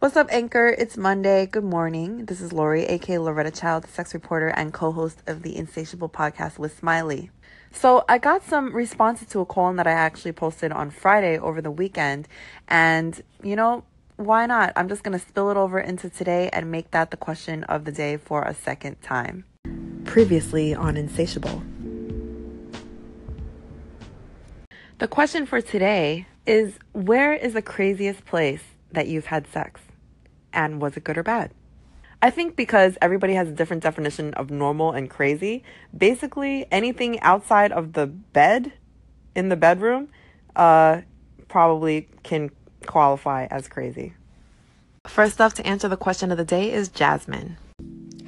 What's up, Anchor? It's Monday. Good morning. This is Lori, aka Loretta Child, sex reporter and co host of the Insatiable podcast with Smiley. So, I got some responses to a column that I actually posted on Friday over the weekend. And, you know, why not? I'm just going to spill it over into today and make that the question of the day for a second time. Previously on Insatiable. The question for today is Where is the craziest place that you've had sex? And was it good or bad? I think because everybody has a different definition of normal and crazy, basically anything outside of the bed in the bedroom uh, probably can qualify as crazy. First up to answer the question of the day is Jasmine.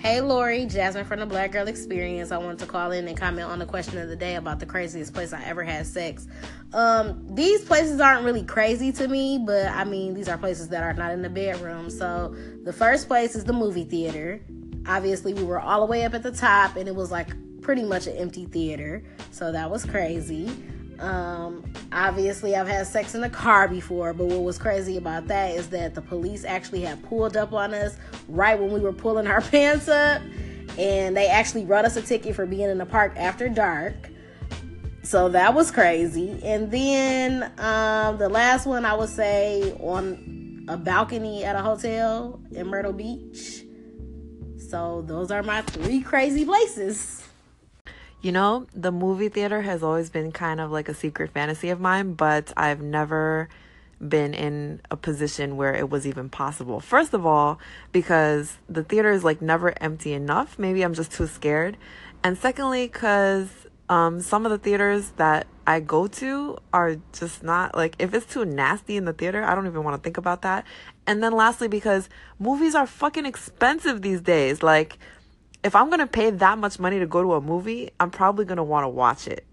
Hey Lori, Jasmine from the Black Girl Experience. I wanted to call in and comment on the question of the day about the craziest place I ever had sex. Um, these places aren't really crazy to me, but I mean, these are places that are not in the bedroom. So the first place is the movie theater. Obviously, we were all the way up at the top, and it was like pretty much an empty theater. So that was crazy. Um, obviously, I've had sex in a car before, but what was crazy about that is that the police actually had pulled up on us right when we were pulling our pants up, and they actually wrote us a ticket for being in the park after dark. So that was crazy. And then um, the last one I would say on a balcony at a hotel in Myrtle Beach. So those are my three crazy places. You know, the movie theater has always been kind of like a secret fantasy of mine, but I've never been in a position where it was even possible. First of all, because the theater is like never empty enough. Maybe I'm just too scared. And secondly, because um, some of the theaters that I go to are just not like, if it's too nasty in the theater, I don't even want to think about that. And then lastly, because movies are fucking expensive these days. Like, if I'm gonna pay that much money to go to a movie, I'm probably gonna want to watch it.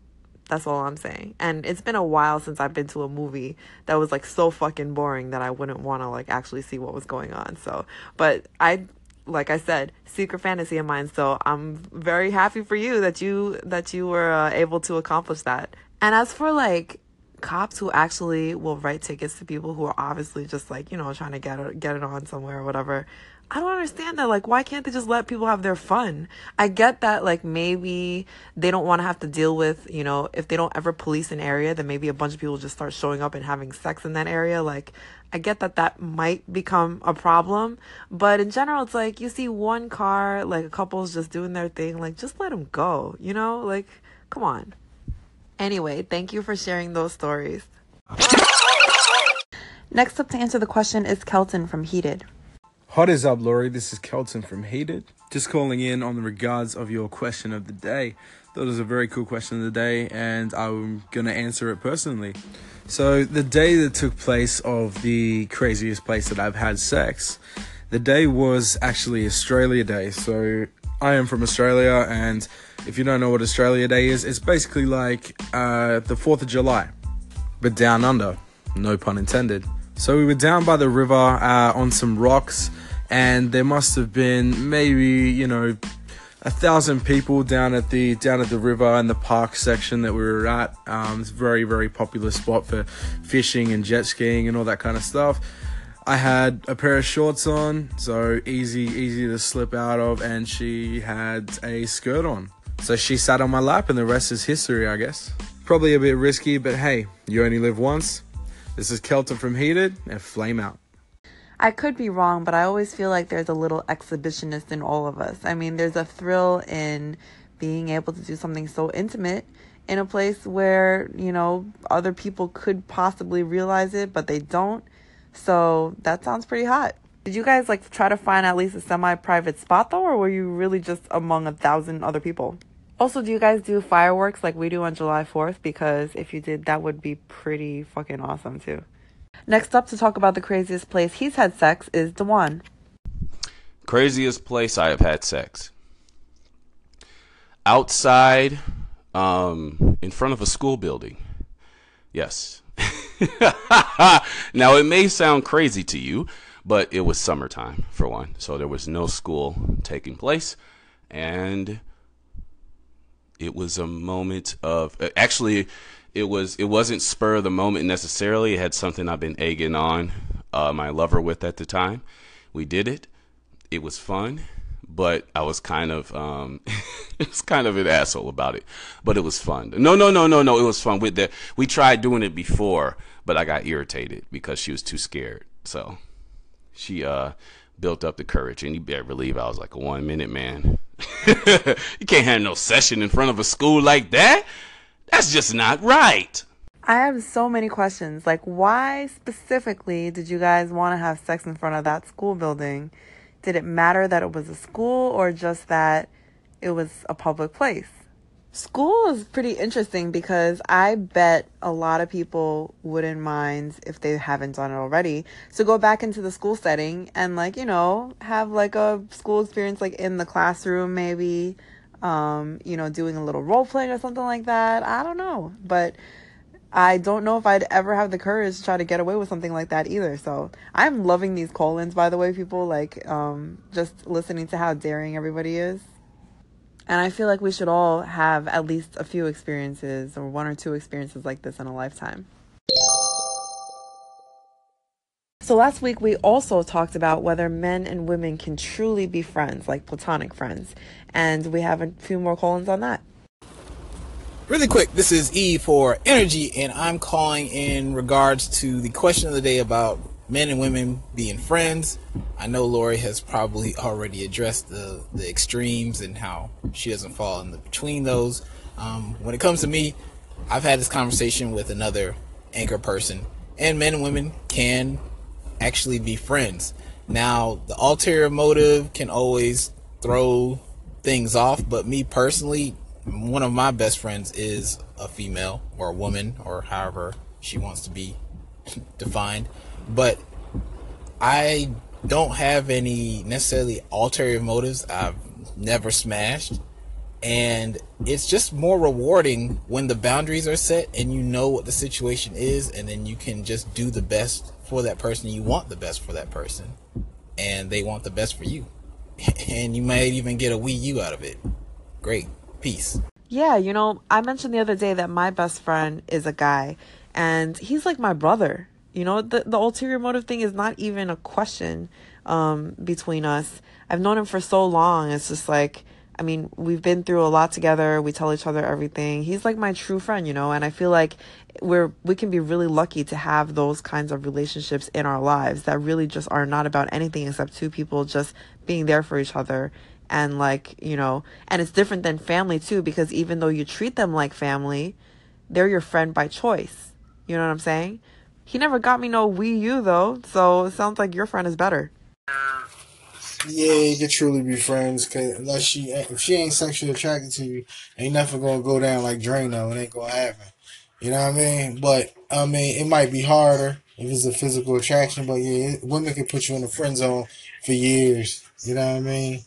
That's all I'm saying. And it's been a while since I've been to a movie that was like so fucking boring that I wouldn't want to like actually see what was going on. So, but I like I said, secret fantasy of mine. So I'm very happy for you that you that you were uh, able to accomplish that. And as for like cops who actually will write tickets to people who are obviously just like you know trying to get get it on somewhere or whatever I don't understand that. Like, why can't they just let people have their fun? I get that, like, maybe they don't want to have to deal with, you know, if they don't ever police an area, then maybe a bunch of people just start showing up and having sex in that area. Like, I get that that might become a problem. But in general, it's like you see one car, like, a couple's just doing their thing. Like, just let them go, you know? Like, come on. Anyway, thank you for sharing those stories. Next up to answer the question is Kelton from Heated. What is up, Lori? This is Kelton from Heated. Just calling in on the regards of your question of the day. It was a very cool question of the day, and I'm gonna answer it personally. So, the day that took place of the craziest place that I've had sex, the day was actually Australia Day. So, I am from Australia, and if you don't know what Australia Day is, it's basically like uh, the 4th of July, but down under. No pun intended. So we were down by the river uh, on some rocks, and there must have been maybe you know a thousand people down at the down at the river and the park section that we were at. Um, it's a very very popular spot for fishing and jet skiing and all that kind of stuff. I had a pair of shorts on, so easy easy to slip out of, and she had a skirt on. So she sat on my lap, and the rest is history, I guess. Probably a bit risky, but hey, you only live once. This is Kelton from Heated and Flame Out. I could be wrong, but I always feel like there's a little exhibitionist in all of us. I mean, there's a thrill in being able to do something so intimate in a place where, you know, other people could possibly realize it, but they don't. So that sounds pretty hot. Did you guys like try to find at least a semi private spot though, or were you really just among a thousand other people? Also, do you guys do fireworks like we do on July 4th? Because if you did, that would be pretty fucking awesome too. Next up to talk about the craziest place he's had sex is Dewan. Craziest place I have had sex. Outside, um, in front of a school building. Yes. now, it may sound crazy to you, but it was summertime, for one. So there was no school taking place. And it was a moment of actually it was it wasn't spur of the moment necessarily it had something i've been egging on uh, my lover with at the time. We did it. It was fun, but I was kind of um, it was kind of an asshole about it. But it was fun. No, no, no, no, no. It was fun. With that, we tried doing it before, but I got irritated because she was too scared. So she uh built up the courage, and you better believe I was like a one minute man. you can't have no session in front of a school like that. That's just not right. I have so many questions. Like, why specifically did you guys want to have sex in front of that school building? Did it matter that it was a school or just that it was a public place? School is pretty interesting because I bet a lot of people wouldn't mind if they haven't done it already to go back into the school setting and like, you know, have like a school experience like in the classroom maybe um, you know, doing a little role playing or something like that. I don't know, but I don't know if I'd ever have the courage to try to get away with something like that either. So I'm loving these call-ins, by the way, people like um, just listening to how daring everybody is. And I feel like we should all have at least a few experiences or one or two experiences like this in a lifetime. So last week we also talked about whether men and women can truly be friends, like platonic friends. And we have a few more call-ins on that. Really quick, this is E for Energy, and I'm calling in regards to the question of the day about men and women being friends. I know Lori has probably already addressed the, the extremes and how she doesn't fall in the, between those. Um, when it comes to me, I've had this conversation with another anchor person, and men and women can actually be friends. Now, the ulterior motive can always throw things off, but me personally, one of my best friends is a female or a woman or however she wants to be defined but I don't have any necessarily ulterior motives. I've never smashed. And it's just more rewarding when the boundaries are set and you know what the situation is, and then you can just do the best for that person. You want the best for that person, and they want the best for you. And you might even get a Wii U out of it. Great. Peace. Yeah, you know, I mentioned the other day that my best friend is a guy, and he's like my brother. You know, the, the ulterior motive thing is not even a question um, between us. I've known him for so long. It's just like, I mean, we've been through a lot together. We tell each other everything. He's like my true friend, you know, and I feel like we're we can be really lucky to have those kinds of relationships in our lives that really just are not about anything except two people just being there for each other and like, you know, and it's different than family too because even though you treat them like family, they're your friend by choice. You know what I'm saying? He never got me no Wii U though, so it sounds like your friend is better. Yeah, you can truly be friends, cause unless she if she ain't sexually attracted to you, ain't nothing gonna go down like Drano. It ain't gonna happen. You know what I mean? But I mean, it might be harder if it's a physical attraction. But yeah, women can put you in the friend zone for years. You know what I mean?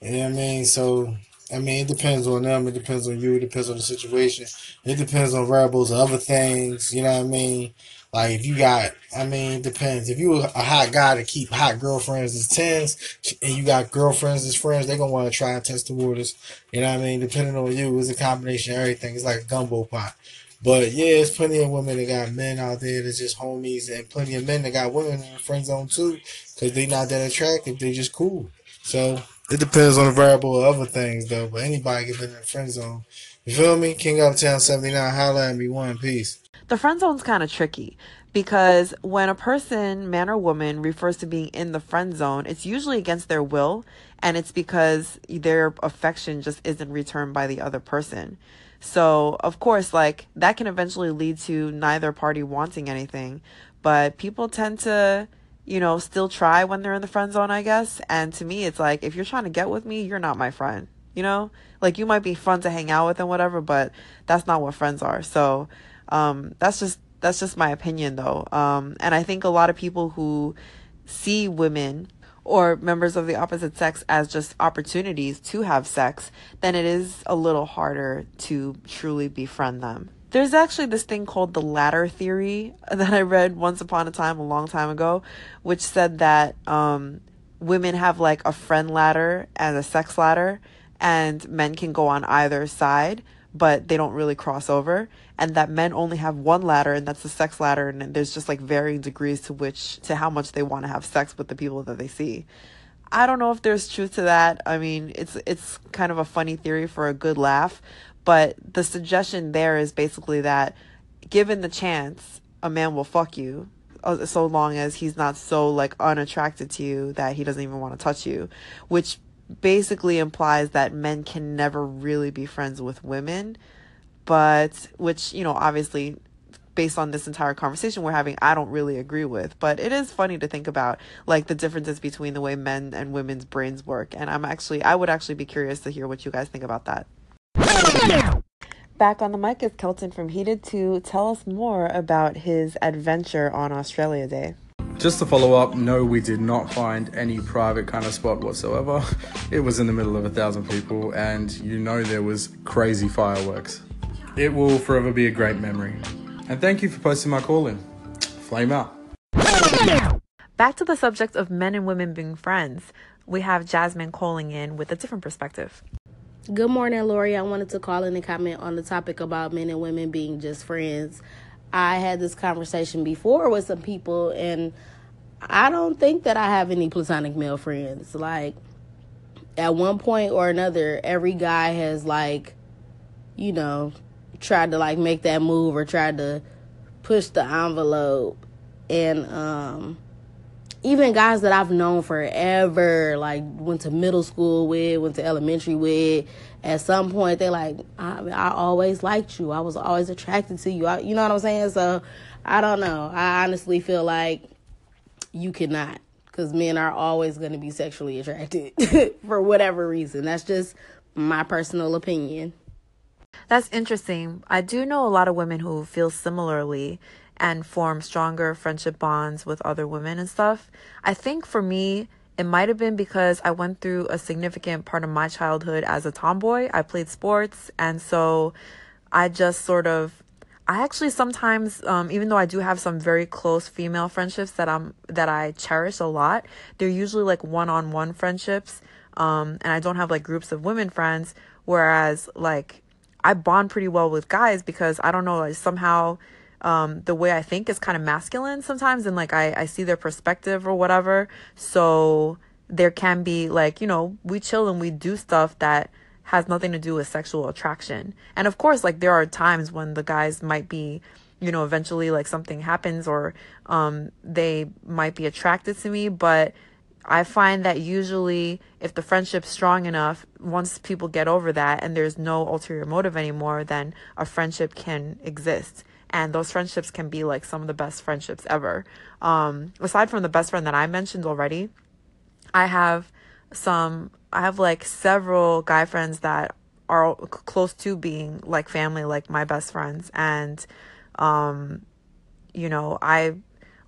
You know what I mean? So I mean, it depends on them. It depends on you. It depends on the situation. It depends on variables and other things. You know what I mean? Like if you got, I mean, it depends. If you a hot guy to keep hot girlfriends as tens, and you got girlfriends as friends, they gonna want to try and test the waters. You know what I mean? Depending on you, it's a combination of everything. It's like a gumbo pot. But yeah, it's plenty of women that got men out there that's just homies, and plenty of men that got women in the friend zone too, because they not that attractive. They just cool. So it depends on the variable of other things though. But anybody can in the friend zone. You feel me? King Uptown 79, holla at me, one piece. The friend zone's kind of tricky because when a person, man or woman, refers to being in the friend zone, it's usually against their will and it's because their affection just isn't returned by the other person. So, of course, like that can eventually lead to neither party wanting anything, but people tend to, you know, still try when they're in the friend zone, I guess. And to me, it's like if you're trying to get with me, you're not my friend, you know? Like you might be fun to hang out with and whatever, but that's not what friends are. So, um, that's just that's just my opinion though. Um, and I think a lot of people who see women or members of the opposite sex as just opportunities to have sex, then it is a little harder to truly befriend them. There's actually this thing called the ladder theory that I read once upon a time, a long time ago, which said that um, women have like a friend ladder and a sex ladder, and men can go on either side but they don't really cross over and that men only have one ladder and that's the sex ladder and there's just like varying degrees to which to how much they want to have sex with the people that they see. I don't know if there's truth to that. I mean it's it's kind of a funny theory for a good laugh but the suggestion there is basically that given the chance a man will fuck you uh, so long as he's not so like unattracted to you that he doesn't even want to touch you which basically implies that men can never really be friends with women, but which, you know, obviously based on this entire conversation we're having, I don't really agree with. But it is funny to think about like the differences between the way men and women's brains work. And I'm actually, I would actually be curious to hear what you guys think about that. Back on the mic is Kelton from Heated to tell us more about his adventure on Australia Day. Just to follow up, no, we did not find any private kind of spot whatsoever. It was in the middle of a thousand people, and you know there was crazy fireworks. It will forever be a great memory. And thank you for posting my call in. Flame out. Back to the subject of men and women being friends, we have Jasmine calling in with a different perspective. Good morning, Lori. I wanted to call in and comment on the topic about men and women being just friends. I had this conversation before with some people, and I don't think that I have any platonic male friends. Like, at one point or another, every guy has, like, you know, tried to, like, make that move or tried to push the envelope. And, um, even guys that I've known forever, like went to middle school with, went to elementary with, at some point they're like, I, I always liked you. I was always attracted to you. I, you know what I'm saying? So I don't know. I honestly feel like you cannot because men are always going to be sexually attracted for whatever reason. That's just my personal opinion. That's interesting. I do know a lot of women who feel similarly and form stronger friendship bonds with other women and stuff. I think for me, it might have been because I went through a significant part of my childhood as a tomboy. I played sports, and so I just sort of I actually sometimes, um, even though I do have some very close female friendships that I'm that I cherish a lot, they're usually like one-on-one friendships, um, and I don't have like groups of women friends. Whereas like I bond pretty well with guys because I don't know, like somehow um, the way I think is kind of masculine sometimes, and like I, I see their perspective or whatever. So there can be like, you know, we chill and we do stuff that has nothing to do with sexual attraction. And of course, like there are times when the guys might be, you know, eventually like something happens or um, they might be attracted to me, but I find that usually if the friendship's strong enough, once people get over that and there's no ulterior motive anymore, then a friendship can exist and those friendships can be like some of the best friendships ever. Um, aside from the best friend that I mentioned already, I have some, I have like several guy friends that are close to being like family, like my best friends. And, um, you know, I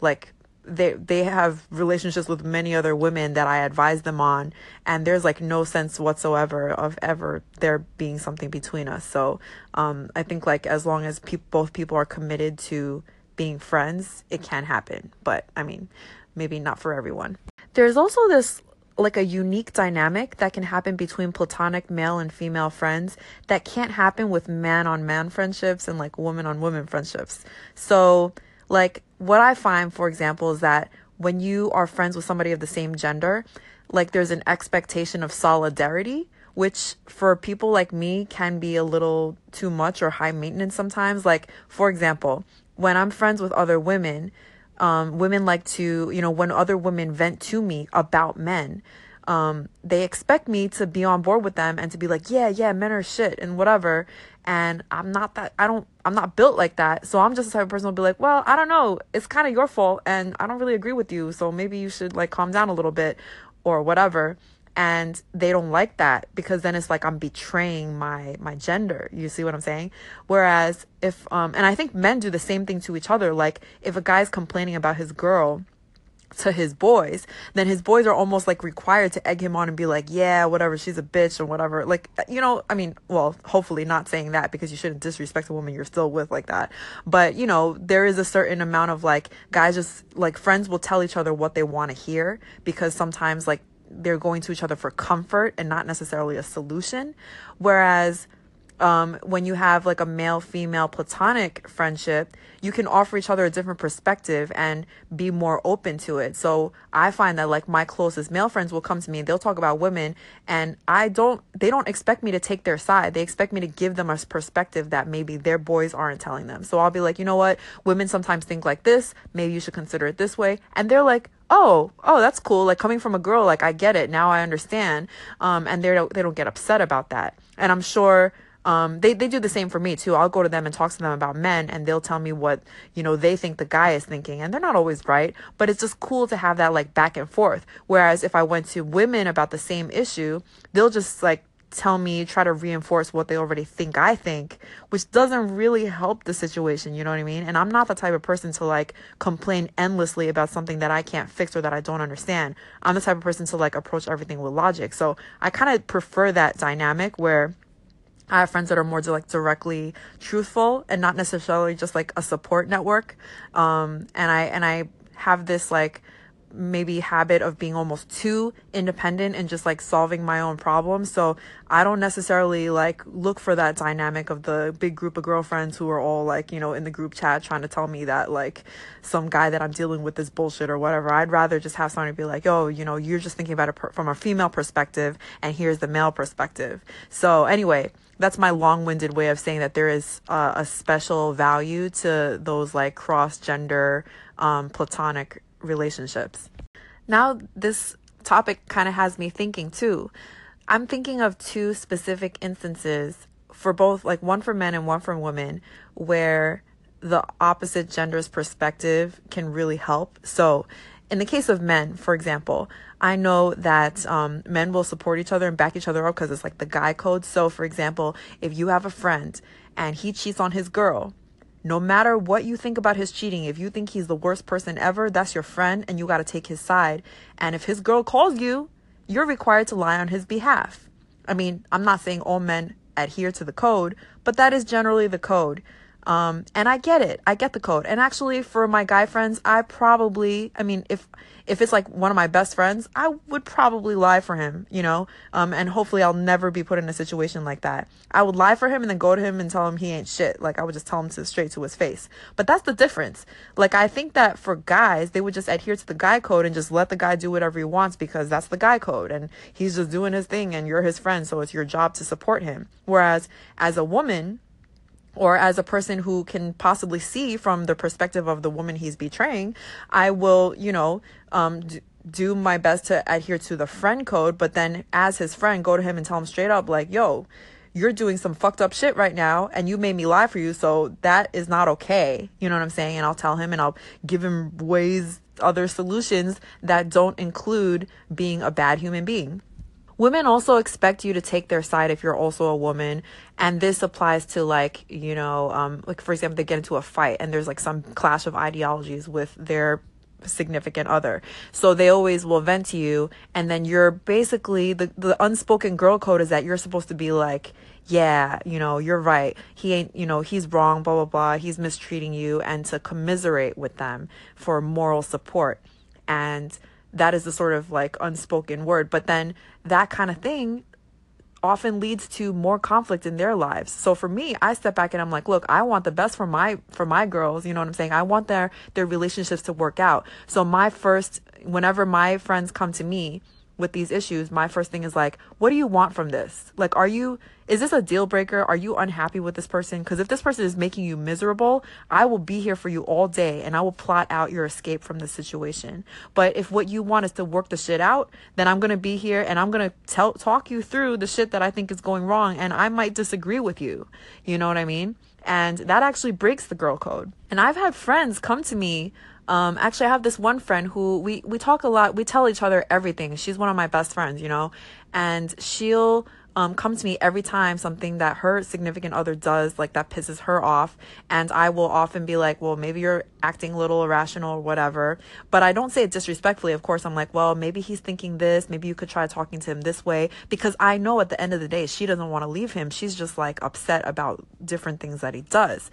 like they they have relationships with many other women that I advise them on and there's like no sense whatsoever of ever there being something between us. So um I think like as long as pe- both people are committed to being friends, it can happen. But I mean, maybe not for everyone. There's also this like a unique dynamic that can happen between platonic male and female friends that can't happen with man on man friendships and like woman on woman friendships. So like what I find, for example, is that when you are friends with somebody of the same gender, like there's an expectation of solidarity, which for people like me can be a little too much or high maintenance sometimes. Like, for example, when I'm friends with other women, um, women like to, you know, when other women vent to me about men, um, they expect me to be on board with them and to be like, yeah, yeah, men are shit and whatever. And I'm not that, I don't, I'm not built like that. So I'm just the type of person who'll be like, well, I don't know. It's kind of your fault. And I don't really agree with you. So maybe you should like calm down a little bit or whatever. And they don't like that because then it's like I'm betraying my my gender. You see what I'm saying? Whereas if um and I think men do the same thing to each other. Like if a guy's complaining about his girl, to his boys, then his boys are almost like required to egg him on and be like, yeah, whatever, she's a bitch or whatever. Like, uh, you know, I mean, well, hopefully not saying that because you shouldn't disrespect a woman you're still with like that. But, you know, there is a certain amount of like guys just like friends will tell each other what they want to hear because sometimes like they're going to each other for comfort and not necessarily a solution. Whereas, um, when you have like a male female platonic friendship, you can offer each other a different perspective and be more open to it. So I find that like my closest male friends will come to me and they'll talk about women and I don't they don't expect me to take their side. They expect me to give them a perspective that maybe their boys aren't telling them. So I'll be like, "You know what? Women sometimes think like this. Maybe you should consider it this way." And they're like, oh oh that's cool like coming from a girl like i get it now i understand um and they don't they don't get upset about that and i'm sure um, they, they do the same for me too. I'll go to them and talk to them about men and they'll tell me what, you know, they think the guy is thinking. And they're not always right, but it's just cool to have that like back and forth. Whereas if I went to women about the same issue, they'll just like tell me, try to reinforce what they already think I think, which doesn't really help the situation, you know what I mean? And I'm not the type of person to like complain endlessly about something that I can't fix or that I don't understand. I'm the type of person to like approach everything with logic. So I kind of prefer that dynamic where I have friends that are more like directly truthful and not necessarily just like a support network. Um, and I and I have this like maybe habit of being almost too independent and just like solving my own problems. So I don't necessarily like look for that dynamic of the big group of girlfriends who are all like, you know, in the group chat trying to tell me that like some guy that I'm dealing with is bullshit or whatever. I'd rather just have someone be like, oh, you know, you're just thinking about it per- from a female perspective and here's the male perspective. So anyway, that's my long-winded way of saying that there is uh, a special value to those like cross-gender um, platonic relationships. Now, this topic kind of has me thinking too. I'm thinking of two specific instances for both, like one for men and one for women, where the opposite gender's perspective can really help. So, in the case of men, for example, I know that um, men will support each other and back each other up because it's like the guy code. So, for example, if you have a friend and he cheats on his girl, no matter what you think about his cheating, if you think he's the worst person ever, that's your friend and you got to take his side. And if his girl calls you, you're required to lie on his behalf. I mean, I'm not saying all men adhere to the code, but that is generally the code. Um, and I get it. I get the code. And actually, for my guy friends, I probably, I mean, if if it's like one of my best friends, I would probably lie for him, you know? Um, and hopefully I'll never be put in a situation like that. I would lie for him and then go to him and tell him he ain't shit. Like I would just tell him to straight to his face. But that's the difference. Like I think that for guys, they would just adhere to the guy code and just let the guy do whatever he wants because that's the guy code and he's just doing his thing and you're his friend. So it's your job to support him. Whereas as a woman, or as a person who can possibly see from the perspective of the woman he's betraying, I will, you know, um, do my best to adhere to the friend code, but then as his friend, go to him and tell him straight up, like, yo, you're doing some fucked up shit right now and you made me lie for you. So that is not okay. You know what I'm saying? And I'll tell him and I'll give him ways, other solutions that don't include being a bad human being. Women also expect you to take their side if you're also a woman. And this applies to like, you know, um, like for example, they get into a fight and there's like some clash of ideologies with their significant other. So they always will vent to you and then you're basically the, the unspoken girl code is that you're supposed to be like, yeah, you know, you're right. He ain't, you know, he's wrong, blah, blah, blah. He's mistreating you and to commiserate with them for moral support. And that is the sort of like unspoken word. But then that kind of thing often leads to more conflict in their lives. So for me, I step back and I'm like, look, I want the best for my for my girls, you know what I'm saying? I want their their relationships to work out. So my first whenever my friends come to me with these issues, my first thing is like, what do you want from this? Like, are you, is this a deal breaker? Are you unhappy with this person? Because if this person is making you miserable, I will be here for you all day and I will plot out your escape from the situation. But if what you want is to work the shit out, then I'm going to be here and I'm going to tell, talk you through the shit that I think is going wrong. And I might disagree with you. You know what I mean? And that actually breaks the girl code. And I've had friends come to me um, actually, I have this one friend who we, we talk a lot. We tell each other everything. She's one of my best friends, you know, and she'll um, come to me every time something that her significant other does, like that pisses her off. And I will often be like, well, maybe you're acting a little irrational or whatever. But I don't say it disrespectfully. Of course, I'm like, well, maybe he's thinking this. Maybe you could try talking to him this way. Because I know at the end of the day, she doesn't want to leave him. She's just like upset about different things that he does.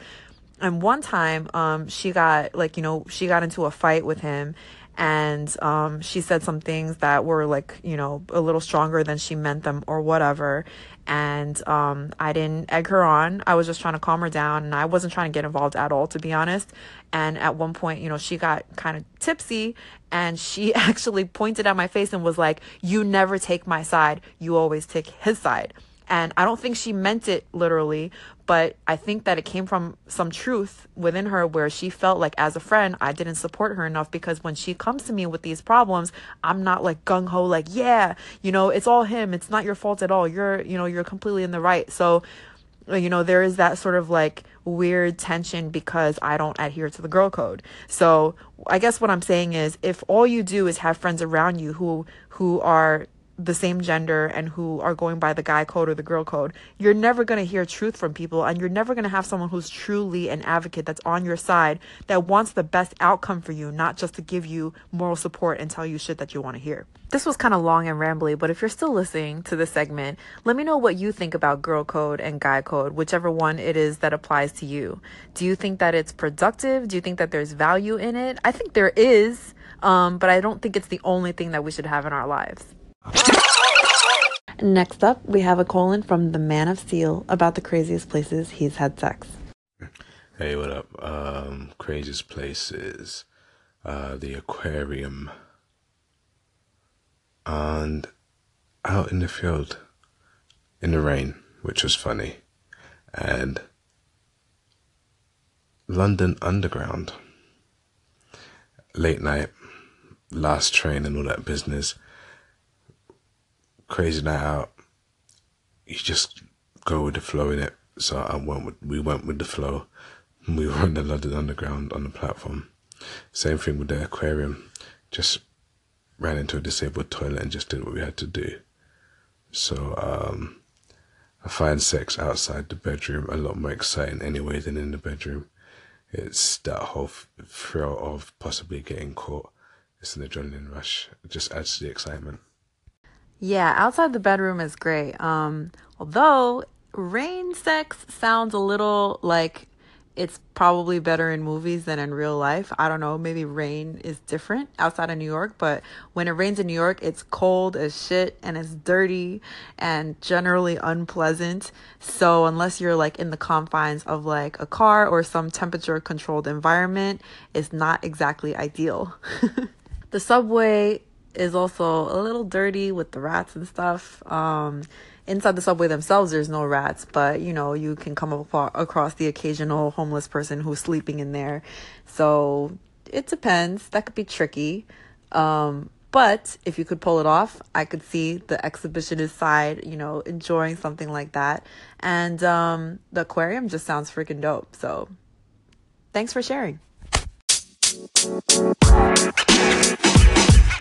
And one time, um, she got like, you know, she got into a fight with him and um, she said some things that were like, you know, a little stronger than she meant them or whatever. And um, I didn't egg her on. I was just trying to calm her down, and I wasn't trying to get involved at all, to be honest. And at one point, you know, she got kind of tipsy and she actually pointed at my face and was like, You never take my side, you always take his side. And I don't think she meant it literally, but I think that it came from some truth within her where she felt like as a friend, I didn't support her enough because when she comes to me with these problems, I'm not like gung ho, like, yeah, you know, it's all him. It's not your fault at all. You're, you know, you're completely in the right. So, uh, you know, there is that sort of like weird tension because I don't adhere to the girl code. So I guess what I'm saying is if all you do is have friends around you who who are the same gender and who are going by the guy code or the girl code, you're never going to hear truth from people and you're never going to have someone who's truly an advocate that's on your side that wants the best outcome for you, not just to give you moral support and tell you shit that you want to hear. This was kind of long and rambly, but if you're still listening to this segment, let me know what you think about girl code and guy code, whichever one it is that applies to you. Do you think that it's productive? Do you think that there's value in it? I think there is, um, but I don't think it's the only thing that we should have in our lives. Next up, we have a colon from the Man of Steel about the craziest places he's had sex. Hey, what up? Um, craziest places, uh, the aquarium, and out in the field, in the rain, which was funny, and London Underground, late night, last train, and all that business crazy night out. You just go with the flow in it. So I went with, we went with the flow. We were in the London Underground on the platform. Same thing with the aquarium. Just ran into a disabled toilet and just did what we had to do. So um, I find sex outside the bedroom a lot more exciting anyway than in the bedroom. It's that whole thrill of possibly getting caught. It's an adrenaline rush. It just adds to the excitement. Yeah, outside the bedroom is great. Um, although rain sex sounds a little like it's probably better in movies than in real life. I don't know, maybe rain is different outside of New York, but when it rains in New York, it's cold as shit and it's dirty and generally unpleasant. So, unless you're like in the confines of like a car or some temperature controlled environment, it's not exactly ideal. the subway is also a little dirty with the rats and stuff. Um, inside the subway themselves, there's no rats, but you know, you can come up across the occasional homeless person who's sleeping in there. So it depends. That could be tricky. Um, but if you could pull it off, I could see the exhibitionist side, you know, enjoying something like that. And um, the aquarium just sounds freaking dope. So thanks for sharing.